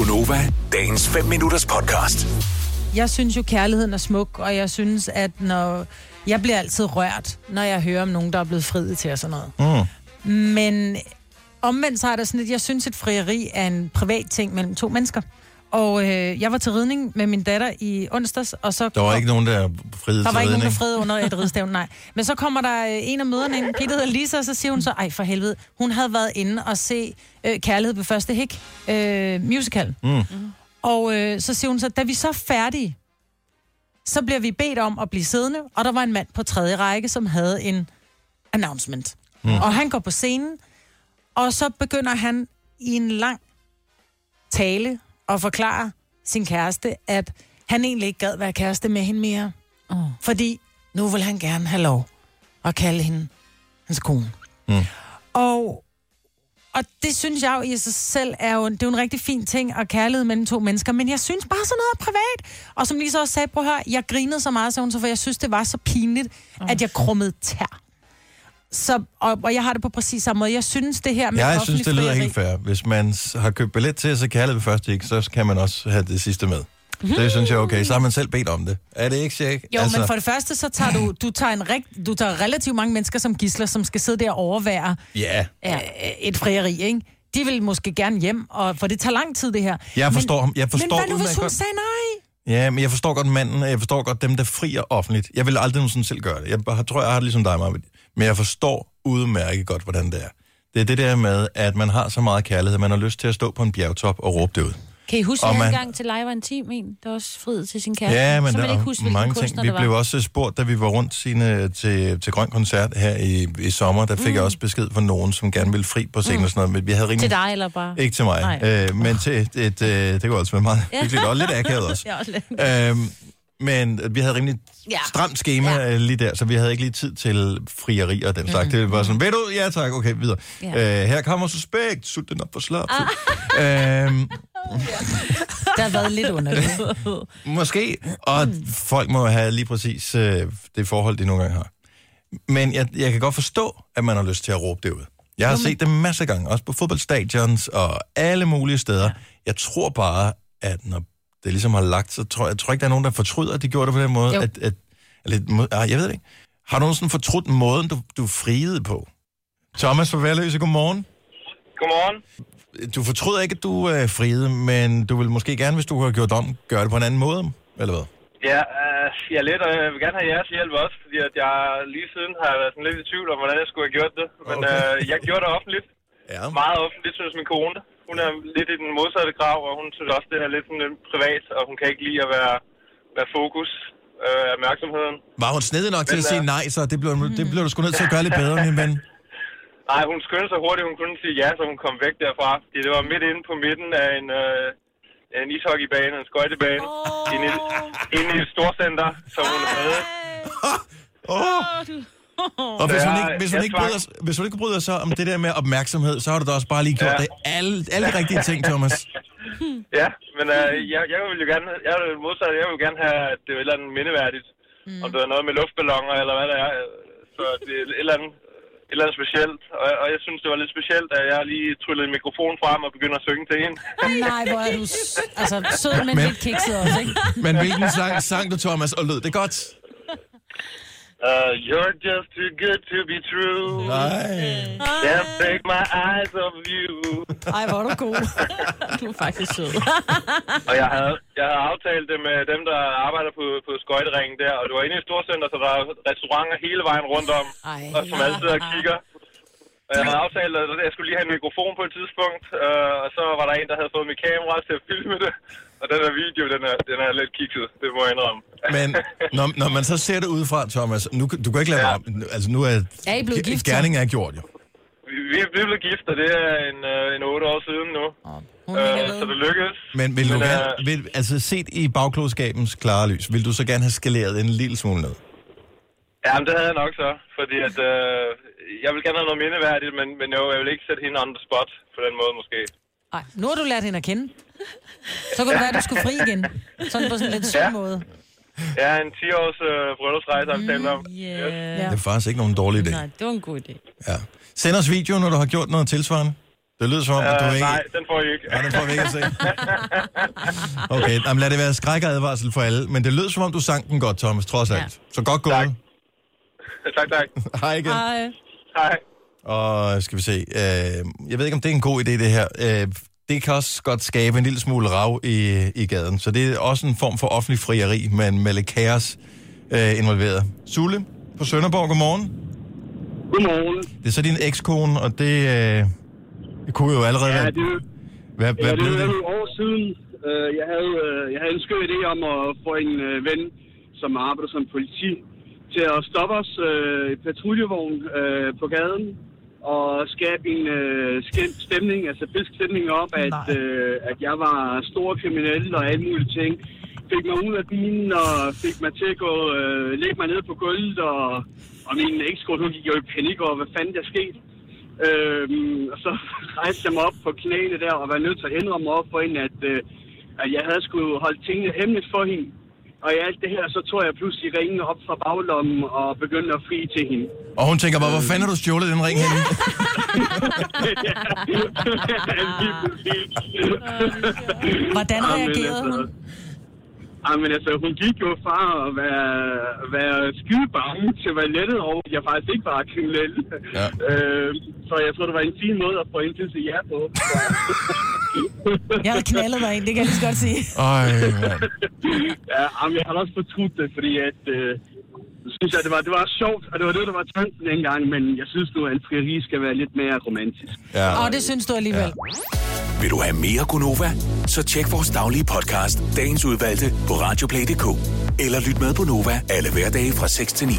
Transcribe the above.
Gunova, dagens 5 minutters podcast. Jeg synes jo, kærligheden er smuk, og jeg synes, at når... Jeg bliver altid rørt, når jeg hører om nogen, der er blevet friet til og sådan noget. Mm. Men omvendt så er der sådan, at jeg synes, at frieri er en privat ting mellem to mennesker. Og øh, jeg var til ridning med min datter i onsdags, og så... Der var ikke nogen, der friede Der var ikke nogen, der under et ridestævn, nej. Men så kommer der øh, en af møderne, en pige, der hedder Lisa, og så siger hun så, ej for helvede, hun havde været inde og se øh, Kærlighed på første hik, øh, musical. Mm. Og øh, så siger hun så, da vi så er færdige, så bliver vi bedt om at blive siddende, og der var en mand på tredje række, som havde en announcement. Mm. Og han går på scenen, og så begynder han i en lang tale og forklare sin kæreste, at han egentlig ikke gad være kæreste med hende mere. Oh. Fordi nu vil han gerne have lov at kalde hende hans kone. Mm. Og, og det synes jeg jo i sig selv er jo, det er jo en rigtig fin ting at kærlighed mellem to mennesker, men jeg synes bare sådan noget er privat. Og som Lisa også sagde, prøv at høre, jeg grinede så meget, sagde hun så, for jeg synes, det var så pinligt, oh. at jeg krummede tær. Så, og, og jeg har det på præcis samme måde. Jeg synes, det her med Jeg synes, det lyder frieri- helt fair. Hvis man har købt billet til at se kærlighed ved første ikke, så kan man også have det sidste med. Det synes jeg er okay. Så har man selv bedt om det. Er det ikke, Sjæk? Jo, altså... men for det første, så tager du, du tager, en rigt, du tager relativt mange mennesker som gisler, som skal sidde der og overvære Ja, øh, et frieri, ikke? De vil måske gerne hjem, og, for det tager lang tid, det her. jeg forstår ham. Jeg forstår men hvad nu, hvis hun godt- sagde nej? Ja, men jeg forstår godt manden, og jeg forstår godt dem, der frier offentligt. Jeg vil aldrig nogensinde selv gøre det. Jeg tror, jeg har det ligesom dig, Marvind. Men jeg forstår udmærket godt, hvordan det er. Det er det der med, at man har så meget kærlighed, at man har lyst til at stå på en bjergtop og råbe det ud. Kan I huske, at man- gang til live var en team en, der også friede til sin kæreste? Ja, men så der man ikke huske, mange ting. Vi blev også spurgt, da vi var rundt sine, til, til Grøn Koncert her i, i sommer. Der fik mm. jeg også besked fra nogen, som gerne ville fri på scenen mm. og sådan noget. Men vi havde rimelig... Til dig eller bare? Ikke til mig, Nej. øh, men til et, et, øh, det kunne altså være meget Ja. hyggeligt, og lidt akavet også. Ja, også lidt. Øhm, men vi havde rimelig Ja. stramt schema Ja. lige der, så vi havde ikke lige tid til frieri og den slags. Mm. Det var sådan, ved du, ja tak, okay, videre. Ja. Øh, her kommer suspekt, sut den op for slap. Ah. Øhm, Der har været lidt underligt. måske, og folk må have lige præcis øh, det forhold, de nogle gange har. Men jeg, jeg kan godt forstå, at man har lyst til at råbe det ud. Jeg har set det masser af gange, også på fodboldstadions og alle mulige steder. Ja. Jeg tror bare, at når det ligesom har lagt, så tror jeg, tror ikke, der er nogen, der fortryder, at de gjorde det på den måde. Jo. At, at, må- ah, jeg ved det ikke. Har du nogensinde fortrudt måden, du, du friede på? Thomas fra Værløse, godmorgen. Godmorgen. Du fortryder ikke, at du øh, friede, men du vil måske gerne, hvis du har gjort om, gøre det på en anden måde, eller hvad? Ja, øh, jeg er lidt, og jeg vil gerne have jeres hjælp også, fordi at jeg lige siden har været sådan lidt i tvivl om, hvordan jeg skulle have gjort det. Men Okay. øh, jeg gjorde det offentligt. Ja. Meget offentligt, synes min kone. Hun er lidt i den modsatte grav, og hun synes også, det er lidt sådan lidt privat, og hun kan ikke lide at være, være fokus øh, af opmærksomheden. Var hun snedig nok til Men, at sige øh, nej, så det blev, det blev du sgu nødt til at gøre lidt bedre, min ven. Nej, hun skyndte sig hurtigt, hun kunne sige ja, så hun kom væk derfra. Det var midt inde på midten af en, øh, en ishockeybane, en skøjtebane, oh. inde, i, inde i et storcenter, som hun havde. Oh. Og hvis hun ikke, hvis hun ikke, bryder, hvis hun ikke bryder sig om det der med opmærksomhed, så har du da også bare lige gjort Ja. det. Alle, alle de rigtige ting, Thomas. Ja, men øh, jeg, jeg vil jo gerne, jeg er modsat, jeg vil gerne have, at det er et eller andet mindeværdigt. Mm. Om det er noget med luftballoner, eller hvad det er. Så det er et eller andet, et eller andet specielt. Og, og jeg synes, det var lidt specielt, at jeg lige tryllede mikrofonen frem og begyndte at synge til hende. Nej, hvor er du s- altså, sød, men, Men- lidt kikset også, ikke? Men hvilken sang sang du, Thomas, og lød det godt? Uh, you're just too good to be true. Nej. Can't take my eyes off you. Ej, hvor er du god. Du er faktisk sød. Og jeg havde, jeg havde aftalt det med dem, der arbejder på, på skøjteringen der, og det var inde i et storcenter, så der er restauranter hele vejen rundt om, Ej. og som altid og kigger. Og jeg havde aftalt, at jeg skulle lige have en mikrofon på et tidspunkt, øh, og så var der en, der havde fået mit kamera til at filme det. Og den her video, den er, den er lidt kikset, det må jeg indrømme. Men når, når man så ser det udefra, Thomas, nu, du kan ikke lade Ja. om. Altså, nu er, Er I blevet gift, så? Gerningen er gjort, jo. Vi, vi, vi blev gift, og det er en, øh, en 8 år siden nu. Hun Øh, så det lykkedes. Men vil du Men, gerne, øh, vil, altså set i bagklodskabens klare lys, vil du så gerne have skaleret en lille smule ned? Ja, men det havde jeg nok så, fordi at, øh, jeg vil gerne have noget mindeværdigt, men, men jo, jeg vil ikke sætte hende on the spot på den måde måske. Ej, nu har du lært hende at kende. Så kunne det være, at du skulle fri igen. Sådan på sådan en lidt sød Ja. måde. Ja, en 10-års øh, bryllupsrejse, har vi talt om. Yeah. Ja. Det er faktisk ikke nogen dårlig idé. Nej, det var en god idé. Ja. Send os video, når du har gjort noget tilsvarende. Det lyder som om, at du Uh, ikke... nej, den får I ikke. Ja, den får vi ikke at se. Okay, jamen, lad det være skræk og advarsel for alle. Men det lød som om, du sang den godt, Thomas, trods alt. Så godt gået. Tak. tak, tak. Hej igen. Ej. Hej. Og skal vi se. Øh, jeg ved ikke, om det er en god idé, det her. Øh, det kan også godt skabe en lille smule rav i, i gaden. Så det er også en form for offentlig frieri, men med lidt kaos øh, involveret. Sulle på Sønderborg, godmorgen. Godmorgen. Det er så din ekskone, og det, øh, det kunne jo allerede Ja, være... det, Hvad, ja, hvad det blev er det? nogle år siden. Øh, Jeg havde, øh, jeg havde en skøn idé om at få en øh, ven, som arbejder som politi, til at stoppe os øh, i patruljevogn øh, på gaden og skabe en øh, skæm stemning, altså fisk stemning op, at, øh, at jeg var stor kriminel og alle mulige ting. Fik mig ud af bilen og fik mig til at gå, øh, lægge mig ned på gulvet, og, og min ekskone, hun gik jo i panik over, hvad fanden der skete. Øhm, og så rejste jeg mig op på knæene der og var nødt til at indrømme op for hende, at, øh, at jeg havde skulle holde tingene hemmeligt for hende. Og i alt det her, så tog jeg pludselig ringen op fra baglommen og begyndte at fri til hende. Og hun tænker bare, hvor fanden har du stjålet den ring henne? Hvordan reagerede altså, hun? Jamen altså, hun gik jo fra at være, være skide bange til at være lettet over, at jeg faktisk ikke var kriminel. Ja. Øh, så jeg tror, det var en fin måde at få hende til at sige ja på. Jeg havde knaldet dig ind, det kan jeg lige så godt sige. Øj, mand. Ja, jamen, jeg har også fortrudt det, fordi at, øh, synes jeg, det var, det var sjovt, og det var det, der var tanken dengang, men jeg synes nu, at en frieri skal være lidt mere romantisk. Ja. Og det synes du alligevel. Vil du have mere Gunova? Så tjek vores daglige podcast, dagens udvalgte, på radioplay.dk. Eller lyt med på Nova alle hverdage fra 6 til 9.